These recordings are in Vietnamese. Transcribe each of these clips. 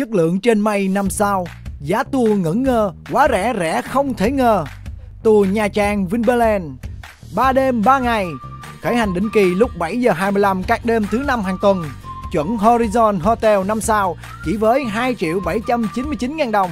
chất lượng trên mây năm sao, giá tour ngẩn ngơ, quá rẻ rẻ không thể ngờ. Tour Nha Trang Vinpearl 3 đêm 3 ngày, khởi hành định kỳ lúc 7 giờ 25 các đêm thứ năm hàng tuần. Chuẩn Horizon Hotel 5 sao chỉ với 2 triệu 799 ngàn đồng.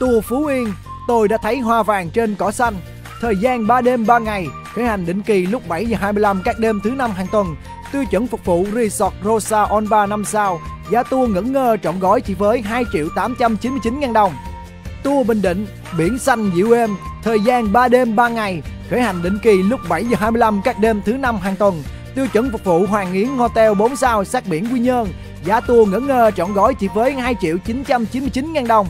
Tour Phú Yên, tôi đã thấy hoa vàng trên cỏ xanh. Thời gian 3 đêm 3 ngày, khởi hành định kỳ lúc 7 giờ 25 các đêm thứ năm hàng tuần. Tiêu chuẩn phục vụ Resort Rosa On Bar 5 sao, giá tour ngẩn ngơ trọn gói chỉ với 2 triệu 899 ngàn đồng. Tour Bình Định, biển xanh dịu êm, thời gian 3 đêm 3 ngày, khởi hành định kỳ lúc 7 giờ 25 các đêm thứ năm hàng tuần. Tiêu chuẩn phục vụ Hoàng Yến Hotel 4 sao sát biển Quy Nhơn, giá tour ngẩn ngơ trọn gói chỉ với 2 triệu 999 ngàn đồng.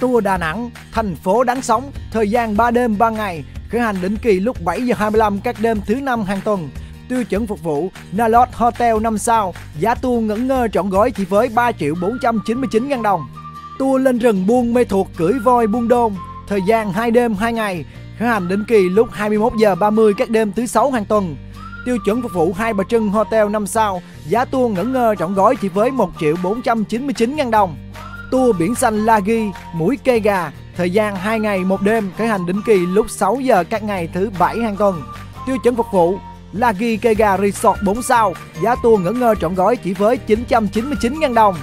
Tour Đà Nẵng, thành phố đáng sống, thời gian 3 đêm 3 ngày, khởi hành định kỳ lúc 7 giờ 25 các đêm thứ năm hàng tuần. Tiêu chuẩn phục vụ Nalot Hotel 5 sao, giá tour ngẩn ngơ trọn gói chỉ với 3 triệu 499 ngàn đồng. Tour lên rừng buôn mê thuộc cưỡi voi buôn đôn, thời gian 2 đêm 2 ngày, khởi hành đến kỳ lúc 21 giờ 30 các đêm thứ 6 hàng tuần. Tiêu chuẩn phục vụ hai bà trưng Hotel 5 sao, giá tour ngẩn ngơ trọn gói chỉ với 1 triệu 499 ngàn đồng. Tour biển xanh Lagi, mũi cây gà, thời gian 2 ngày 1 đêm, khởi hành định kỳ lúc 6 giờ các ngày thứ 7 hàng tuần. Tiêu chuẩn phục vụ Lagi cây Resort 4 sao, giá tour ngỡ ngơ trọn gói chỉ với 999.000 đồng.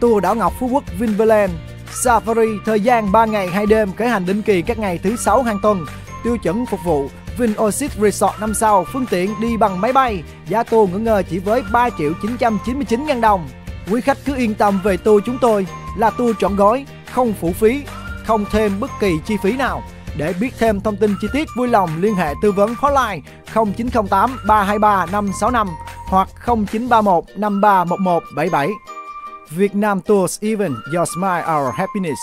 Tour đảo Ngọc Phú Quốc Vinpearl Safari thời gian 3 ngày 2 đêm khởi hành định kỳ các ngày thứ sáu hàng tuần. Tiêu chuẩn phục vụ Vin Oasis Resort 5 sao, phương tiện đi bằng máy bay, giá tour ngỡ ngơ chỉ với 3 triệu 999 ngàn đồng. Quý khách cứ yên tâm về tour chúng tôi là tour trọn gói, không phụ phí, không thêm bất kỳ chi phí nào. Để biết thêm thông tin chi tiết, vui lòng liên hệ tư vấn hotline 0908 323 565 hoặc 0931 531177. Việt Nam Tours Event, Your Smile, Our Happiness